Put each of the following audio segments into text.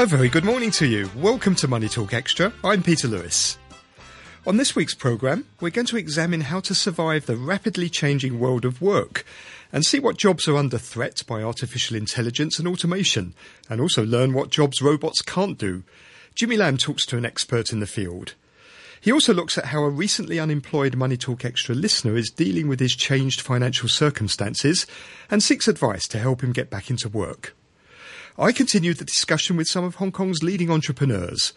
A very good morning to you. Welcome to Money Talk Extra. I'm Peter Lewis. On this week's programme, we're going to examine how to survive the rapidly changing world of work and see what jobs are under threat by artificial intelligence and automation, and also learn what jobs robots can't do. Jimmy Lam talks to an expert in the field. He also looks at how a recently unemployed Money Talk Extra listener is dealing with his changed financial circumstances and seeks advice to help him get back into work. I continued the discussion with some of Hong Kong's leading entrepreneurs.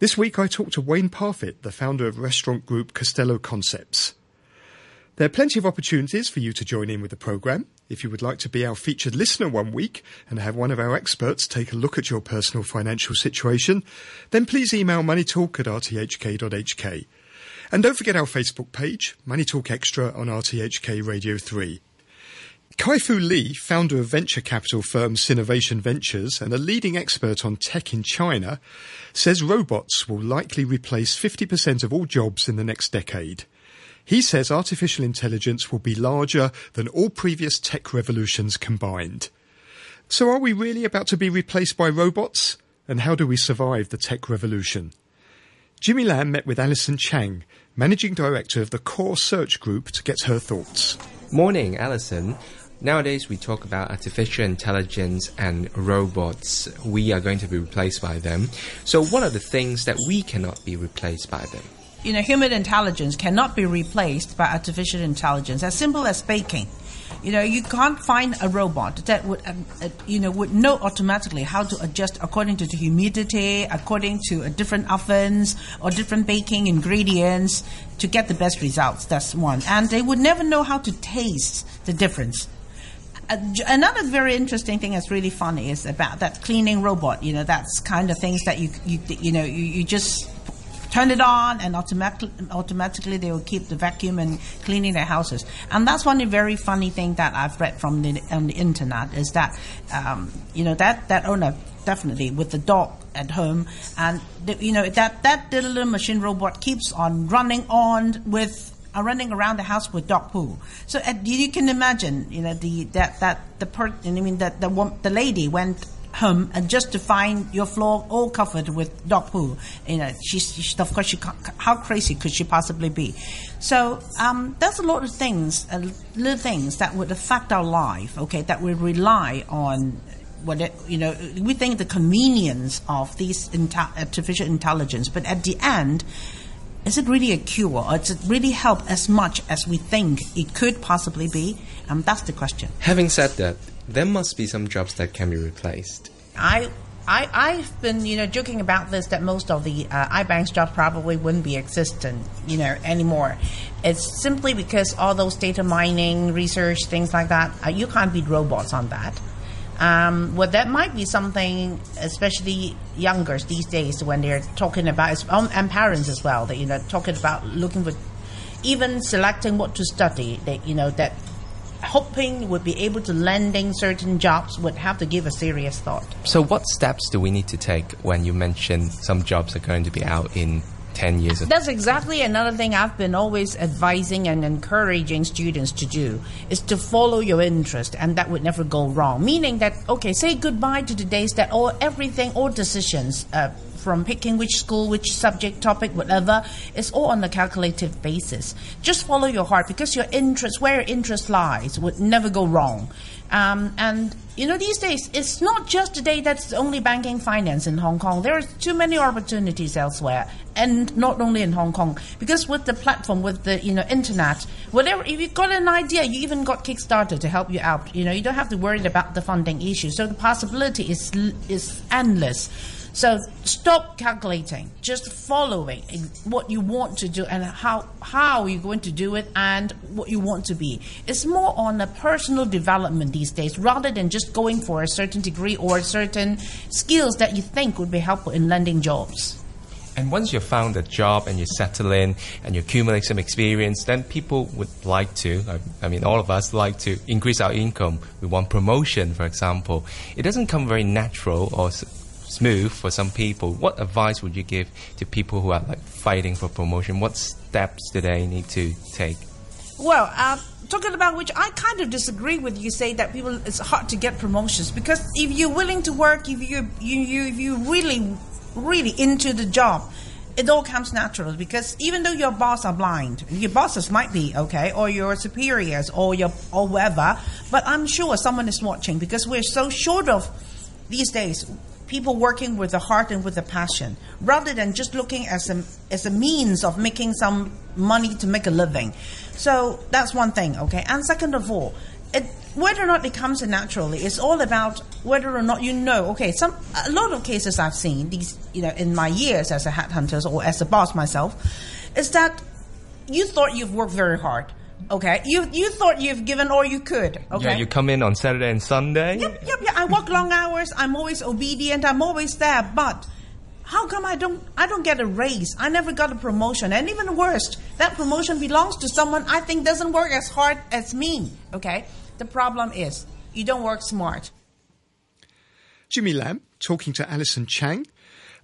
This week I talked to Wayne Parfitt, the founder of restaurant group Castelo Concepts. There are plenty of opportunities for you to join in with the programme. If you would like to be our featured listener one week and have one of our experts take a look at your personal financial situation, then please email moneytalk at rthk.hk. And don't forget our Facebook page, Money Talk Extra on RTHK Radio 3. Kai-Fu Lee, founder of venture capital firm Sinovation Ventures and a leading expert on tech in China, says robots will likely replace 50% of all jobs in the next decade. He says artificial intelligence will be larger than all previous tech revolutions combined. So are we really about to be replaced by robots? And how do we survive the tech revolution? Jimmy Lam met with Alison Chang, Managing Director of the Core Search Group, to get her thoughts. Morning, Alison. Nowadays, we talk about artificial intelligence and robots. We are going to be replaced by them. So, what are the things that we cannot be replaced by them? You know, human intelligence cannot be replaced by artificial intelligence. As simple as baking. You know, you can't find a robot that would, um, uh, you know, would know automatically how to adjust according to the humidity, according to uh, different ovens or different baking ingredients to get the best results. That's one. And they would never know how to taste the difference another very interesting thing that's really funny is about that cleaning robot. You know, that's kind of things that you you you know you, you just turn it on and automatically automatically they will keep the vacuum and cleaning their houses. And that's one very funny thing that I've read from the on the internet is that um, you know that that owner definitely with the dog at home and the, you know that that little machine robot keeps on running on with are running around the house with dog poo. So uh, you can imagine, you know, the that that the per, I mean that the the lady went home and just to find your floor all covered with dog poo. You know, she's she, of course she how crazy could she possibly be? So um, there's a lot of things, uh, little things that would affect our life. Okay, that we rely on. What it, you know, we think the convenience of these artificial intelligence, but at the end, is it really a cure or does it really help as much as we think it could possibly be? Um, that's the question. Having said that, there must be some jobs that can be replaced. I I, I've been, you know, joking about this that most of the uh, iBank's jobs probably wouldn't be existent, you know, anymore. It's simply because all those data mining, research, things like that, uh, you can't beat robots on that. Um, well, that might be something, especially youngers these days, when they're talking about, and parents as well, that you know, talking about looking for, even selecting what to study. That you know, that hoping would be able to landing certain jobs would have to give a serious thought. So, what steps do we need to take when you mention some jobs are going to be out in 10 years ago. That's exactly another thing I've been always advising and encouraging students to do is to follow your interest and that would never go wrong. Meaning that, okay, say goodbye to the days that all everything, all decisions, uh, from picking which school, which subject, topic, whatever, it's all on a calculative basis. Just follow your heart because your interest, where your interest lies, would never go wrong. Um, and you know, these days it's not just today that's only banking finance in Hong Kong. There are too many opportunities elsewhere, and not only in Hong Kong. Because with the platform, with the you know internet, whatever, if you've got an idea, you even got Kickstarter to help you out. You know, you don't have to worry about the funding issue. So the possibility is is endless. So stop calculating, just following what you want to do and how how you're going to do it and what you want to be. It's more on a personal development these days rather than just going for a certain degree or certain skills that you think would be helpful in landing jobs. And once you've found a job and you settle in and you accumulate some experience, then people would like to, I, I mean, all of us like to increase our income. We want promotion, for example. It doesn't come very natural or smooth for some people. What advice would you give to people who are like fighting for promotion? What steps do they need to take? Well, uh, talking about which I kind of disagree with you. Say that people it's hard to get promotions because if you're willing to work, if you you you if you really really into the job, it all comes natural because even though your boss are blind, your bosses might be okay, or your superiors, or your or whoever, but I'm sure someone is watching because we're so short of these days people working with the heart and with the passion, rather than just looking as a as a means of making some money to make a living. So that's one thing, okay. And second of all, it, whether or not it comes naturally, it's all about whether or not you know. Okay, some a lot of cases I've seen these, you know, in my years as a headhunter or as a boss myself, is that you thought you've worked very hard. Okay, you you thought you've given all you could. Okay, Yeah, you come in on Saturday and Sunday. Yep, yep, yep. I work long hours. I'm always obedient. I'm always there. But how come I don't? I don't get a raise. I never got a promotion. And even worse, that promotion belongs to someone I think doesn't work as hard as me. Okay. The problem is you don't work smart. Jimmy Lam talking to Alison Chang.